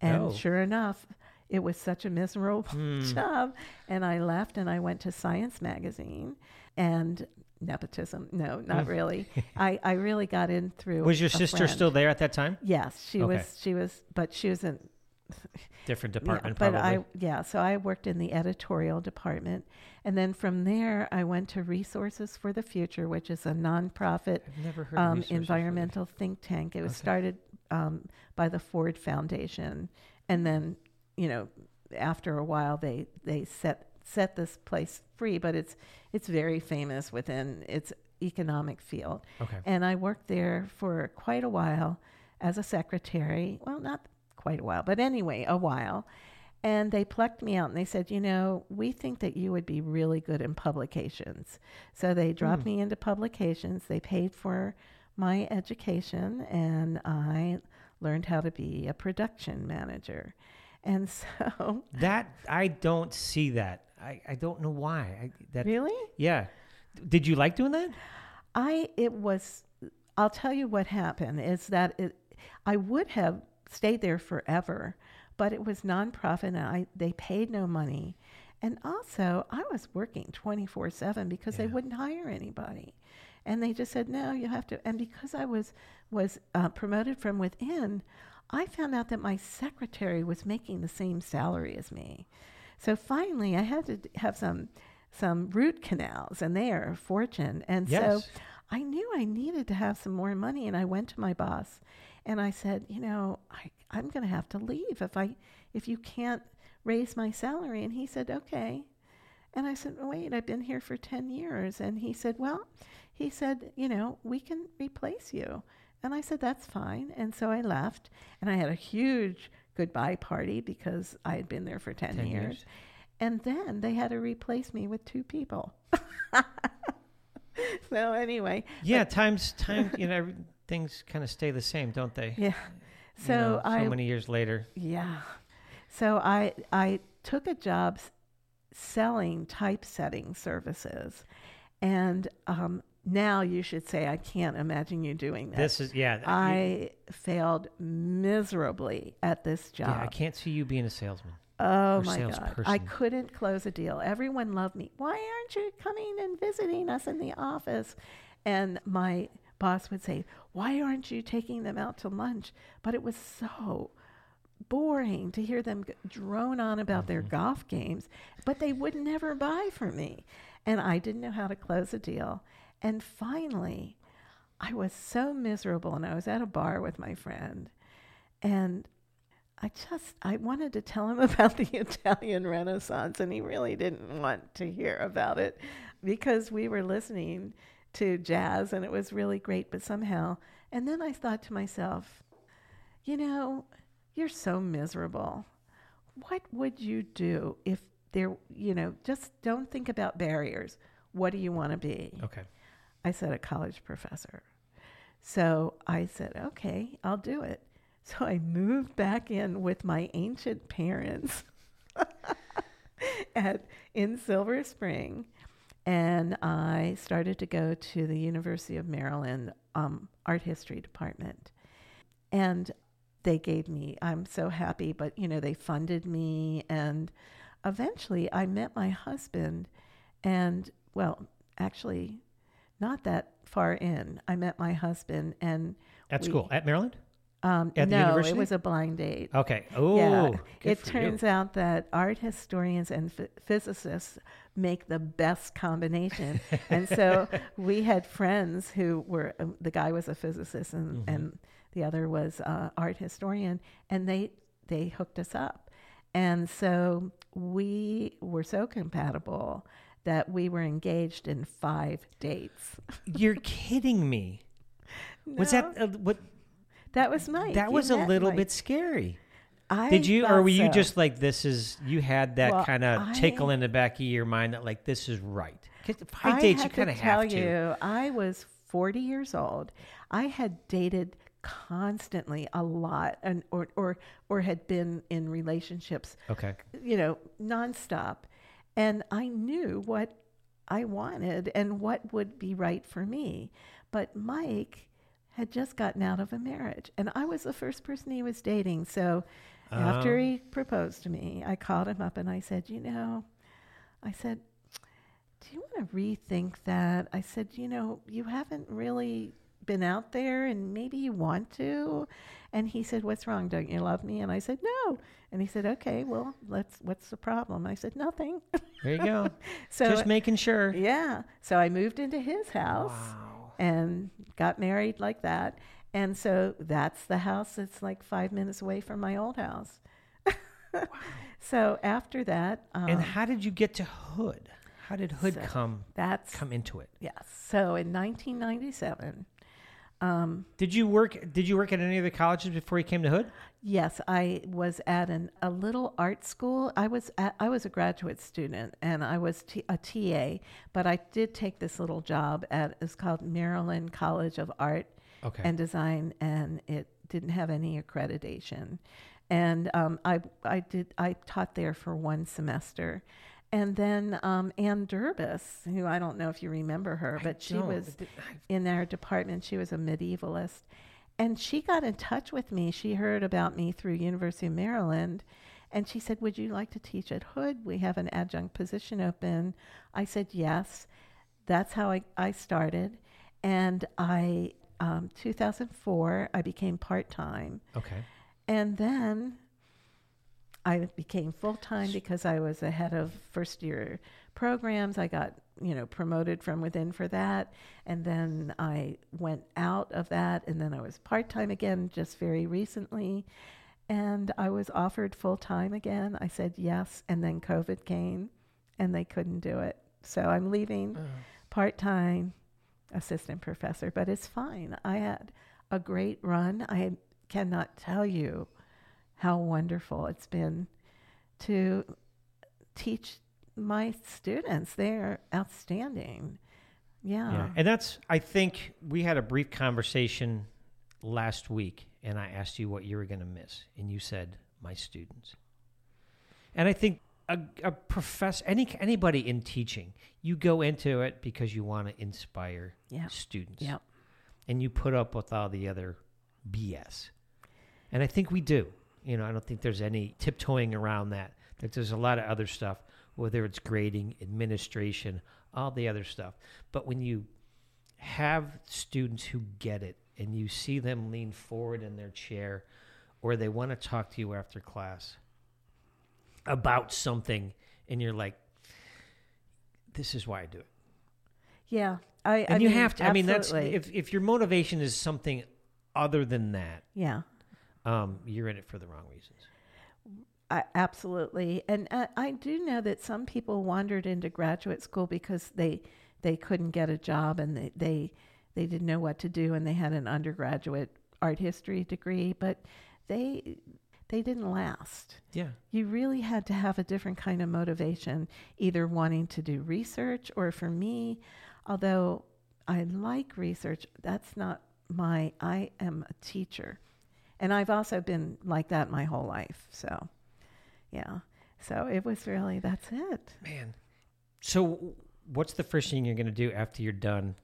And
Oh.
sure enough, it was such a miserable
Hmm.
job. And I left and I went to Science Magazine and nepotism. No, not really. I, I really got in through.
Was your sister
friend.
still there at that time?
Yes, she
Okay.
was. She was, but she was in.
Different
yeah,
department,
but
probably.
I yeah, so I worked in the editorial department, and then from there I went to Resources for the Future, which is a nonprofit um, environmental think tank. It was started um, by the Ford Foundation, and then you know after a while they they set set this place free. But it's it's very famous within its economic field.
Okay.
And I worked there for quite a while as a secretary. Well, not quite a while, but anyway, a while. And they plucked me out and they said, you know, we think that you would be really good in publications. So they dropped hmm. me into publications. They paid for my education and I learned how to be a production manager. And so,
That I don't see that. I, I don't know why. I, that
really?
yeah. Did you like doing that?
I it was I'll tell you what happened is that it I would have stayed there forever, but it was nonprofit and I they paid no money. And also I was working 24/7 because they wouldn't hire anybody. And they just said no, you have to and because I was was uh, promoted from within, I found out that my secretary was making the same salary as me. So finally I had to have some some root canals and they are a fortune. And so I knew I needed to have some more money, and I went to my boss, and I said, you know, I, I'm going to have to leave if I if you can't raise my salary. And he said, okay. And I said, wait, I've been here for ten years. And he said, well, he said, you know, we can replace you. And I said, that's fine. And so I left, and I had a huge goodbye party because I had been there for 10,
10
years.
years.
And then they had to replace me with two people. so anyway,
Yeah, times time. You know, things kind of stay the same, don't they?
yeah.
You
So I
so many years later.
yeah. So I I took a job selling typesetting services, and um, now you should say I can't imagine you doing that.
This is yeah. you-
I failed miserably at this job.
yeah. I can't see you being a salesman.
Oh my God. I couldn't close a deal. Everyone loved me. Why aren't you coming and visiting us in the office? And my boss would say, Why aren't you taking them out to lunch? But it was so boring to hear them drone on about their
Mm-hmm.
golf games, but they would never buy from me. And I didn't know how to close a deal. And finally, I was so miserable, and I was at a bar with my friend, and I just I wanted to tell him about the Italian Renaissance, and he really didn't want to hear about it because we were listening to jazz, and it was really great. But somehow, and then I thought to myself, you know, you're so miserable. What would you do if there, you know, just don't think about barriers. What do you want to be?
Okay.
I said, a college professor. So I said, okay, I'll do it. So I moved back in with my ancient parents at in Silver Spring, and I started to go to the University of Maryland um, art history department, and they gave me. I'm so happy, but you know they funded me, and eventually I met my husband, and well, actually, not that far in, I met my husband, and
At
we-
school at Maryland.
um,
At the
no,
university?
it was a blind date.
Okay. Oh.
yeah, it
for you.
turns out that art historians and ph- physicists make the best combination. and so we had friends who were um, the guy was a physicist and,
Mm-hmm.
and the other was uh, art historian, and they they hooked us up. And so we were so compatible that we were engaged in five dates.
You're kidding me. Was that uh, what?
that was Mike?
That
You
was a little
Mike.
bit scary.
I
Did you, or were you
so.
just like, this is? You had that
Well,
kind of tickle in the back of your mind that like this is right. Five
I
dates, you kind of
to tell
have to.
you, I was 40 years old. I had dated constantly a lot, and or or or had been in relationships,
Okay.
you know, nonstop, and I knew what I wanted and what would be right for me. But Mike had just gotten out of a marriage, and I was the first person he was dating. So after
Oh.
he proposed to me, I called him up and I said, you know, I said, do you want to rethink that? I said, you know, you haven't really been out there and maybe you want to. And he said, what's wrong? Don't you love me? And I said, no. And he said, okay, well, let's, what's the problem? I said, nothing.
There you go.
so,
Just making sure.
yeah. So I moved into his house
Wow.
and got married like that. And so that's the house that's like five minutes away from my old house. wow. So after that, um,
And how did you get to Hood? How did Hood
So,
come
That's
come into it?
yes. So in 1997, um,
Did you work? Did you work at any of the colleges before you came to Hood?
Yes, I was at an, a little art school. I was at, I was a graduate student and I was t- a TA, but I did take this little job at it's called Maryland College of Art
Okay.
and Design, and it didn't have any accreditation. And um, I I did I taught there for one semester, and then um, Ann Durbus, who I don't know if you remember her, but she was in our department. She was a medievalist. And she got in touch with me. She heard about me through University of Maryland. And she said, Would you like to teach at Hood? We have an adjunct position open. I said, Yes. That's how I, I started. And I, um, 2004, I became part time.
Okay.
And then I became full time because I was the head of first year programs. I got, you know, promoted from within for that. And then I went out of that and then I was part time again just very recently. And I was offered full time again. I said yes. And then COVID came and they couldn't do it. So I'm leaving oh. part time assistant professor, but it's fine. I had a great run. I cannot tell you how wonderful it's been to teach my students. They're outstanding. Yeah.
Yeah. And that's, I think we had a brief conversation last week, and I asked you what you were going to miss, and you said, my students. And I think a, a professor, any, anybody in teaching, you go into it because you want to inspire
Yeah.
students.
Yeah.
And you put up with all the other BS. And I think we do. You know, I don't think there's any tiptoeing around that. That there's a lot of other stuff, whether it's grading, administration, all the other stuff. But when you have students who get it and you see them lean forward in their chair or they want to talk to you after class about something and you're like, this is why I do it.
Yeah. I,
And
I
you
mean,
have to. I mean, that's
absolutely.
if if your motivation is something other than that,
yeah.
Um, you're in it for the wrong reasons.
I, absolutely, and uh, I do know that some people wandered into graduate school because they they couldn't get a job and they they, they didn't know what to do and they had an undergraduate art history degree, but they they didn't last.
Yeah.
You really had to have a different kind of motivation, either wanting to do research or for me, although I like research, that's not my I am a teacher. And I've also been like that my whole life. So, yeah. So it was really that's it.
Man. So, what's the first thing you're going to do after you're done?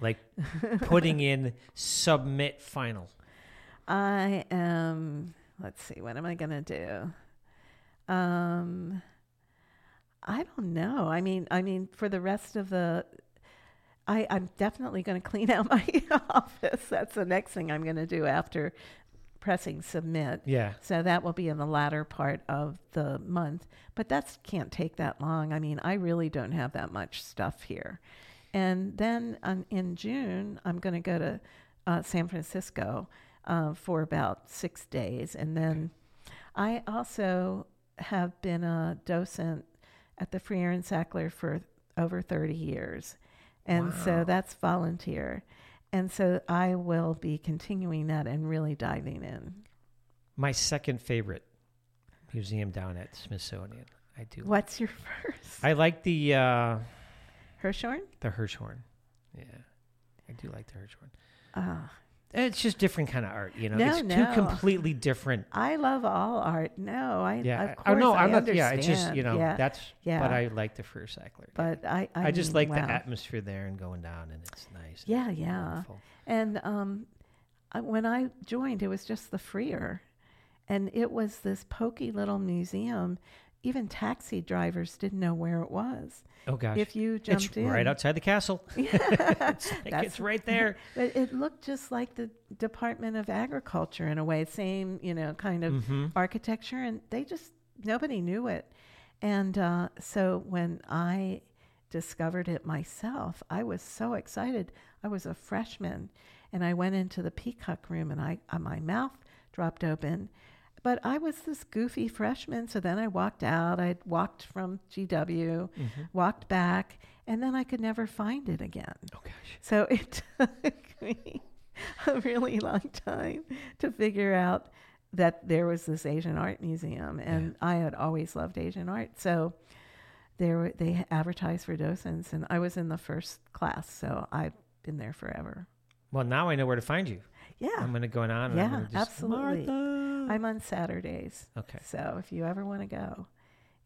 Like putting in submit final.
I am let's see, what am I gonna do? Um I don't know. I mean I mean for the rest of the I, I'm definitely going to clean out my office. That's the next thing I'm going to do after pressing submit.
Yeah.
So that will be in the latter part of the month. But that can't take that long. I mean, I really don't have that much stuff here. And then um, in June, I'm going to go to uh, San Francisco uh, for about six days. And then I also have been a docent at the Freer and Sackler for over 30 years. And
Wow.
so that's volunteer. And so I will be continuing that and really diving in.
My second favorite museum down at Smithsonian. I do.
What's your first?
I like the uh,
Hirshhorn?
the Hirshhorn. Yeah, I do like the Hirshhorn.
Ah,
It's just different kind of art, you know.
No,
it's
no.
two completely different.
I love all art. No, I
Yeah.
of
I-
course
oh no,
I
I'm not. Yeah, it's just you know
yeah,
that's.
yeah.
But I like the Freer Sackler.
but I I,
I, just
mean,
like the atmosphere there and going down, and it's nice. and
Yeah, yeah.
wonderful.
And um, I, when I joined, it was just the Freer, and it was this pokey little museum. Even taxi drivers didn't know where it was.
Oh gosh,
If you jumped
it's
in,
right outside the castle. it's, like it's right there.
But it looked just like the Department of Agriculture in a way, same, you know, kind of
Mm-hmm.
architecture, and they just nobody knew it. And uh, so when I discovered it myself, I was so excited. I was a freshman, and I went into the peacock room, and I uh, my mouth dropped open but I was this goofy freshman. So then I walked out. I walked from GW, mm-hmm. walked back, and then I could never find it again.
Oh gosh.
So it took me a really long time to figure out that there was this Asian art museum, and I had always loved Asian art. So there were, they advertised for docents, and I was in the first class, so I've been there forever.
Well, now I know where to find you.
Yeah,
I'm going to go on. And I'm
Yeah, absolutely.
Martha. Mm-hmm.
I'm on Saturdays.
Okay.
So if you ever want to go,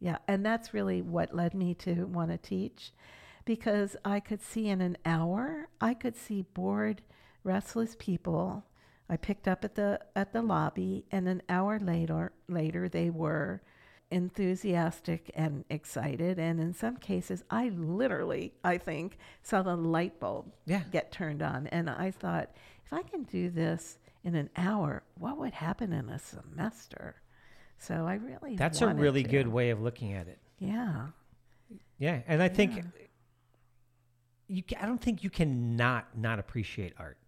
yeah. And that's really what led me to want to teach because I could see in an hour, I could see bored, restless people. I picked up at the at the lobby and an hour later later they were enthusiastic and excited and in some cases I literally I think saw the light bulb
Yeah.
get turned on and I thought if I can do this in an hour what would happen in a semester so I really
That's a really
to.
good way of looking at it.
yeah
Yeah, and I think you I don't think you can not not appreciate art.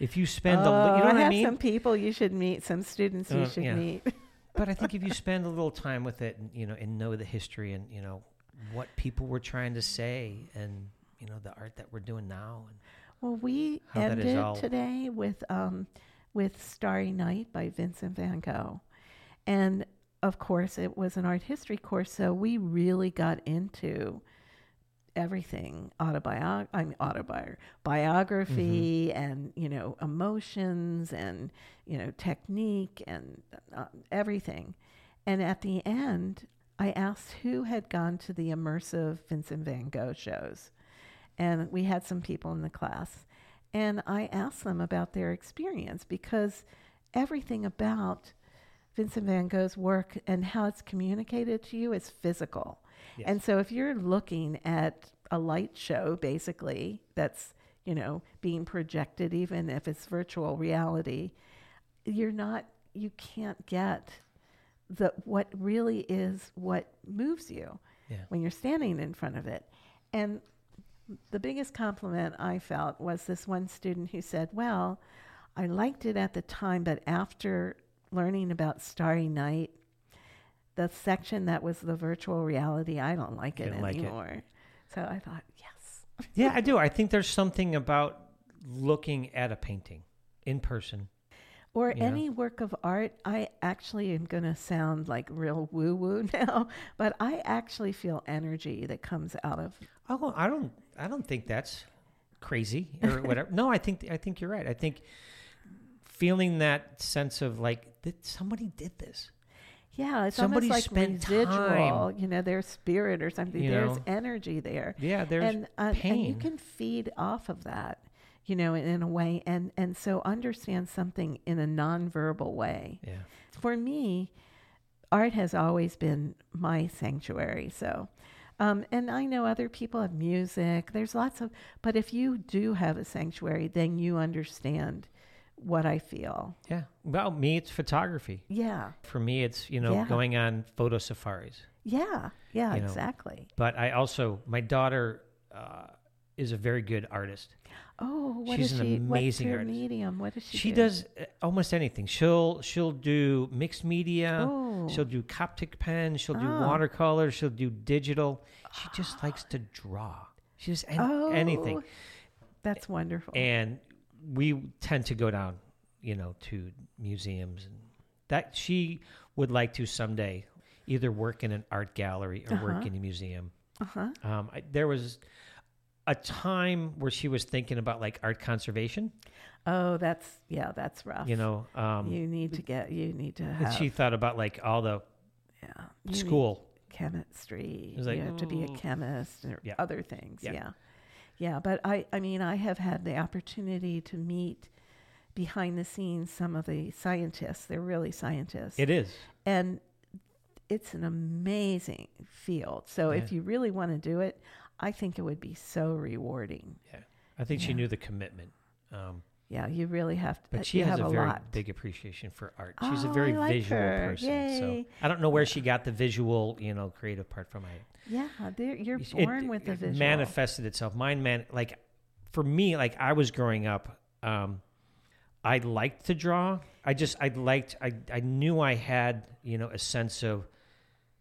If you spend a,
Oh,
you know what
I
I mean.
some people you should meet some students you
Uh,
should
yeah.
meet
but I think if you spend a little time with it, and you know, and know the history, and you know what people were trying to say, and you know the art that we're doing now, and
Well, we ended today with um, with Starry Night by Vincent Van Gogh, and of course, it was an art history course, so we really got into everything autobiog I mean autobiography biography and you know emotions and you know technique and uh, everything. And at the end I asked who had gone to the immersive Vincent van Gogh shows. And we had some people in the class and I asked them about their experience because everything about Vincent van Gogh's work and how it's communicated to you is physical. And so if you're looking at a light show basically that's, you know, being projected even if it's virtual reality, you're not you can't get the what really is what moves you
Yeah.
when you're standing in front of it. And the biggest compliment I felt was this one student who said, Well, I liked it at the time, but after learning about Starry Night, the section that was the virtual reality, I don't like it
Didn't like it.
anymore. So I thought, yes.
yeah, I do. I think there's something about looking at a painting in person.
Or any work of art, I actually am going to sound like real woo woo now, but I actually feel energy that comes out of
Oh, I don't. I don't think that's crazy or whatever. no, I think I think you're right. I think feeling that sense of like that somebody did this.
Yeah, it's
Somebody
almost like residual,
time.
you know, their spirit or something.
You
There's
know.
energy there.
Yeah, there's
and, uh, and you can feed off of that, you know, in, in a way, and and so understand something in a nonverbal way.
Yeah.
For me, art has always been my sanctuary. So, um, and I know other people have music. There's lots of, but if you do have a sanctuary, then you understand what I feel.
Yeah. Well, me, it's photography.
Yeah,
For me, it's you know
Yeah.
going on photo safaris.
yeah, yeah,
You know,
exactly.
But I also, my daughter uh, is a very good artist.
Oh, what
She's
is
an
she?
amazing
what's her
artist.
medium? What does she?
She
do?
does uh, almost anything. She'll she'll do mixed media.
Oh.
She'll do Copic pen. She'll do
Oh.
watercolor. She'll do digital. She just likes to draw. She does an-
Oh,
anything.
That's wonderful.
And we tend to go down, you know, to museums and that she would like to someday either work in an art gallery or work in a museum.
uh-huh.
Um, I, there was a time where she was thinking about like art conservation.
Oh, that's yeah, that's rough.
You know, um,
you need to get. You need to have.
she thought about like all the
yeah,
school.
chemistry.
Like,
you have to be a chemist or
Yeah.
other things.
Yeah.
Yeah. yeah, But I, I mean, I have had the opportunity to meet behind the scenes some of the scientists. They're really scientists.
It is.
and it's an amazing field. So if you really want to do it, I think it would be so rewarding.
Yeah. I think she knew the commitment. Um,
Yeah, you really have to.
but she has
have
a
a,
very
lot.
big appreciation for art. She's a
Oh,
very
like
visual
her.
person. So I don't know where she got the visual, you know, creative part from. I
Yeah, you're
it-
born with the
it
visual.
manifested itself. Mine man like for me, like I was growing up, um, I liked to draw. I just I liked I I knew I had you know a sense of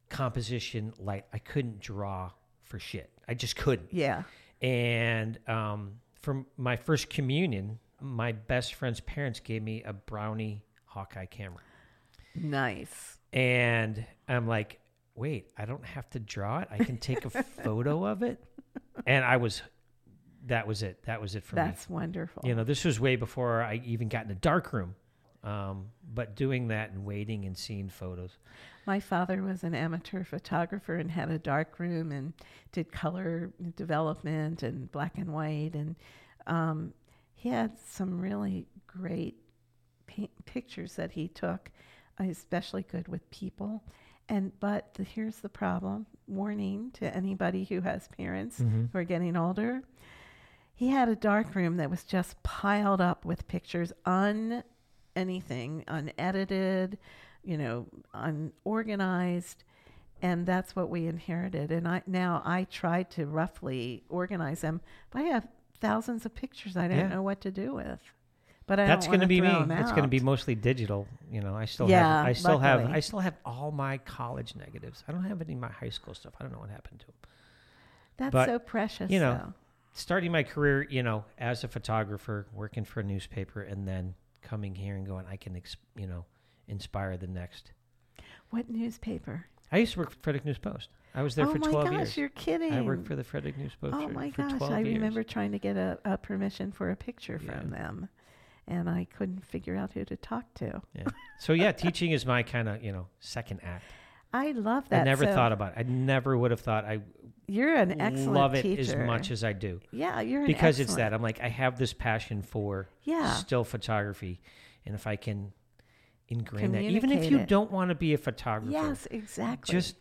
composition Like I couldn't draw for shit. I just couldn't.
Yeah.
And um, for my first communion, my best friend's parents gave me a Brownie Hawkeye camera,
Nice.
and I'm like, wait, I don't have to draw it. I can take a photo of it, and I was. That was it. That was it for me.
That's wonderful.
You know, this was way before I even got in a dark room. Um, but doing that and waiting and seeing photos.
My father was an amateur photographer and had a dark room and did color development and black and white. And um, he had some really great pi- pictures that he took, especially good with people. And but the, here's the problem: warning to anybody who has parents
Mm-hmm.
who are getting older. He had a dark room that was just piled up with pictures, un anything, unedited, you know, unorganized, and that's what we inherited. And I now I tried to roughly organize them, but I have thousands of pictures I don't
Yeah.
know what to do with. But I
That's
going to
be me. It's going to be mostly digital. You know, I still
Yeah,
have. I still have. I still have all my college negatives. I don't have any of my high school stuff. I don't know what happened to them.
That's
but,
so precious.
you know,
though.
Starting my career, you know, as a photographer, working for a newspaper, and then coming here and going, I can, ex- you know, inspire the next.
What newspaper?
I used to work for Frederick News Post. I was there
oh
for 12
gosh,
years.
Oh my gosh, you're kidding!
I worked for the Frederick News Post
Oh
for,
my gosh,
12
I
years.
remember trying to get a, a permission for a picture
Yeah.
from them, and I couldn't figure out who to talk to.
Yeah. So yeah, teaching is my kind of you know second act.
I love that.
I never
so
thought about it. I never would have thought I
You're an excellent
love it
teacher.
as much as I do
yeah, you're an
because it's that I'm like I have this passion for
Yeah,
still photography, and if I can ingrain that, even if you
it.
don't want to be a photographer,
yes, exactly.
just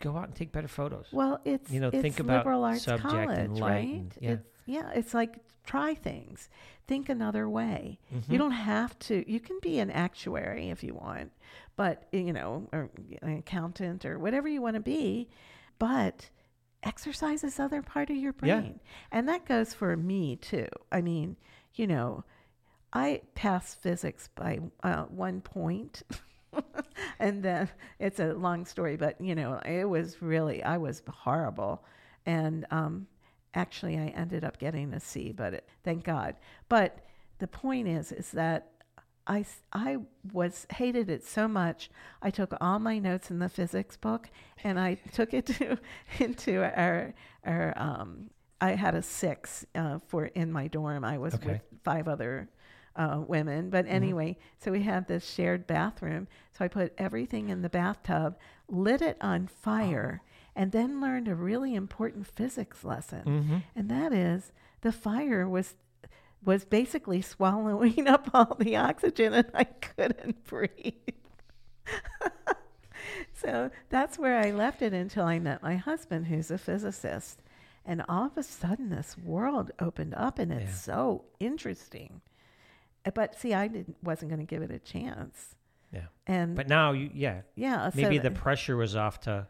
go out and take better photos.
well, it's
you know,
it's
think about
liberal arts
subject and
college,
light
right?
and- yeah.
It's, yeah, it's like try things, think another way.
Mm-hmm.
You don't have to. You can be an actuary if you want, but you know, or an accountant or whatever you want to be, but exercise this other part of your
Yeah.
brain, and that goes for me too. I mean, you know, I passed physics by uh, one point. and then it's a long story, but you know, it was really, I was horrible. And um, actually, I ended up getting a C, but it, thank God. But the point is, is that I, I was hated it so much. I took all my notes in the physics book and I took it to into our our. Um, I had a six uh, for in my dorm. I was
Okay.
with five other uh, women, but anyway, so we had this shared bathroom. So I put everything in the bathtub, lit it on fire, and then learned a really important physics lesson,
Mm-hmm.
and that is the fire was was basically swallowing up all the oxygen and I couldn't breathe. so that's where I left it until I met my husband, who's a physicist. And all of a sudden, this world opened up, and it's
Yeah.
so interesting. Uh, But see, I didn't, wasn't going to give it a chance.
Yeah.
And
But now you, yeah,
yeah, so
maybe the pressure was off to.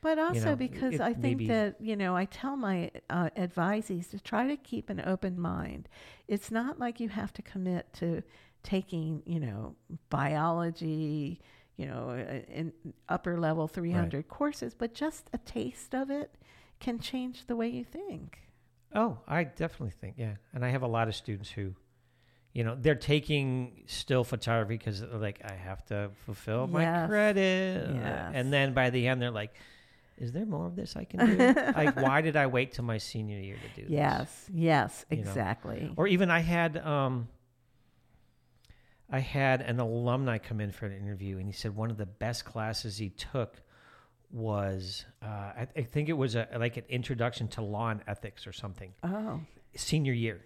but also
know,
because
it
I think
maybe-
that, you know, I tell my uh, advisees to try to keep an open mind. It's not like you have to commit to taking, you know, biology, you know, uh, in upper level 300 courses, but just a taste of it can change the way you think.
Oh, I definitely think, yeah. And I have a lot of students who, you know, they're taking still photography because they're like I have to fulfill my credit,
Yes.
and then by the end they're like, "Is there more of this I can do? like, why did I wait till my senior year to do this?"
Yes, yes,
You know.
exactly.
Or even I had um I had an alumni come in for an interview and he said one of the best classes he took was uh, I, I think it was a like an introduction to law and ethics or something
oh,
senior year.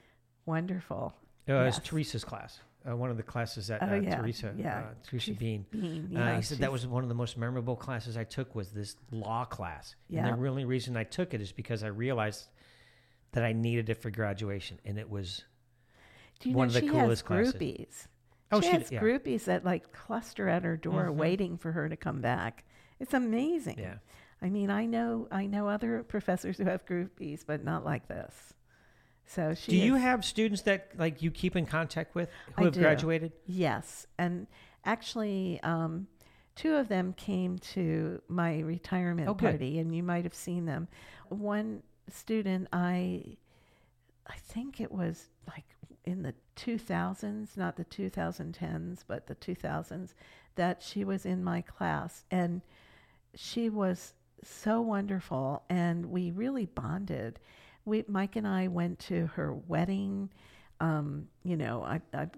wonderful.
Uh, It was Teresa's class. Uh, one of the classes that
Oh,
uh,
yeah,
Teresa,
yeah.
uh, Teresa Bean.
Bean,
Uh,
yeah,
he said that was one of the most memorable classes I took was this law class.
Yeah.
And the only reason I took it is because I realized that I needed it for graduation, and it was one of the
she
coolest
has
classes.
groupies?
Oh,
she
she
has
yeah.
groupies that like cluster at her door
Mhm.
waiting for her to come back. It's amazing.
yeah.
I mean, I know I know other professors who have groupies, but not like this. So she
Do you have students that like you keep in contact with who
I
have
do.
graduated?
Yes, and actually, um, two of them came to my retirement
Oh, good.
party, and you might have seen them. One student, I, I think it was like in the 2000s, not the 2010s, but the 2000s, that she was in my class, and she was so wonderful, and we really bonded. We, Mike and I went to her wedding. Um, you know, I, I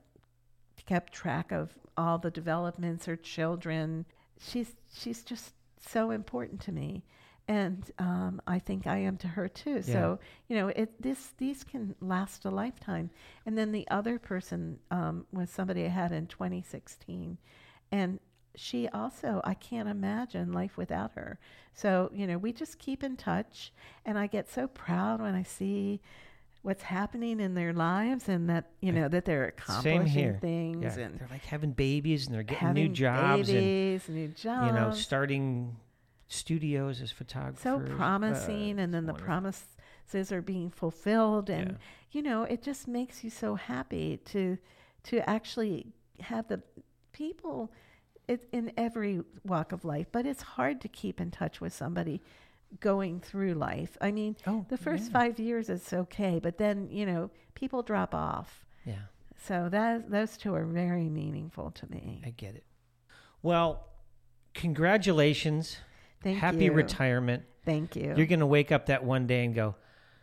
kept track of all the developments, her children. She's she's just so important to me, and um, I think I am to her too. So you know, it this these can last a lifetime. And then the other person um, was somebody I had in 2016, and she also I can't imagine life without her. So you know, we just keep in touch, and I get so proud when I see what's happening in their lives and that you know that they're accomplishing
Same here.
things
Yeah.
and
They're like having babies and they're getting new jobs
babies, new jobs.
you know starting studios as photographers.
so
Uh,
promising, and then the
wonderful.
promises are being fulfilled, and
Yeah.
you know it just makes you so happy to to actually have the people. It's in every walk of life, but it's hard to keep in touch with somebody going through life. I mean,
Oh,
the first
yeah.
five years it's okay, but then you know people drop off.
Yeah,
So that those two are very meaningful to me.
I get it. Well, congratulations.
Thank
Happy
you.
retirement.
Thank you.
You're going to wake up that one day and go,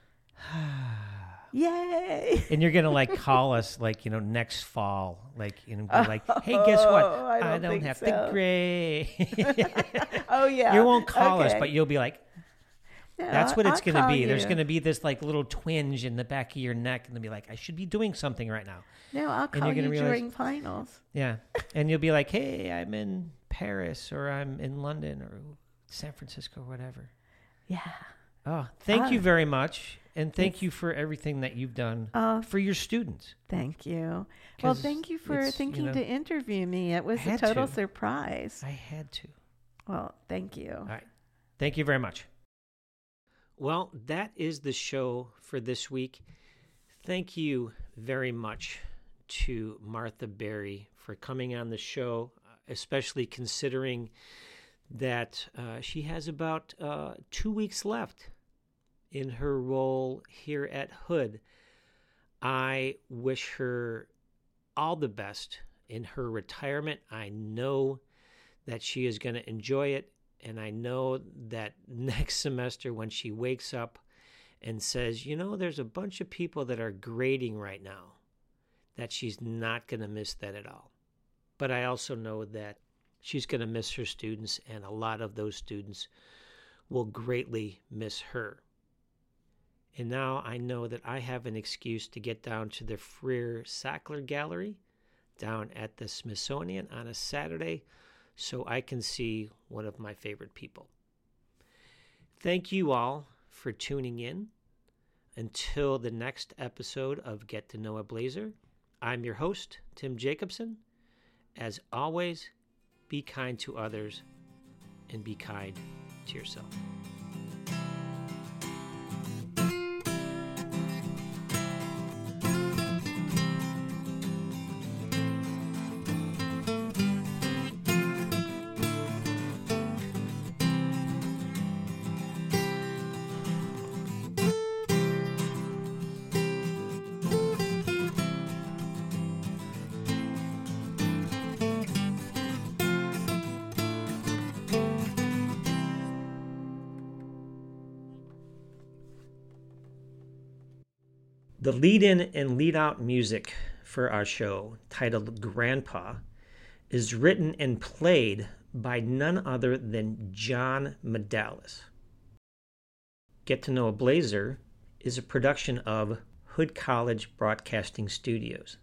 ah,
Yay!
and you're gonna like call us like you know next fall, like you know, like, hey, guess what?
Oh, I don't think
have
so.
the gray.
oh yeah.
you won't call us, but you'll be like, that's what it's
I'll
gonna be. There's gonna be this like little twinge in the back of your neck, and they'll be like, I should be doing something right now.
No, I'll call
you're
call
gonna
you
realize-
during finals.
Yeah, and you'll be like, hey, I'm in Paris or I'm in London or San Francisco or whatever.
Yeah.
Oh, thank you
Ah.
very much, and thank you for everything that you've done
Oh,
for your students.
thank you. Well, thank you for
it's, you
thinking
know-
to interview me. It was a total
to.
surprise.
I had to.
Well, thank you.
All right. Thank you very much. Well, that is the show for this week. Thank you very much to Martha Bari for coming on the show, uh, especially considering that uh, she has about uh, two weeks left in her role here at Hood. I wish her all the best in her retirement. I know that she is going to enjoy it. And I know that next semester, when she wakes up and says, you know, there's a bunch of people that are grading right now, that she's not going to miss that at all. But I also know that she's going to miss her students, and a lot of those students will greatly miss her. And now I know that I have an excuse to get down to the Freer Sackler Gallery down at the Smithsonian on a Saturday so I can see one of my favorite people. Thank you all for tuning in. Until the next episode of Get to Know a Blazer, I'm your host, Tim Jacobson. As always, be kind to others and be kind to yourself. Lead in and lead out music for our show, titled Grandpa, is written and played by none other than John Medalis. Get to Know a Blazer is a production of Hood College Broadcasting Studios.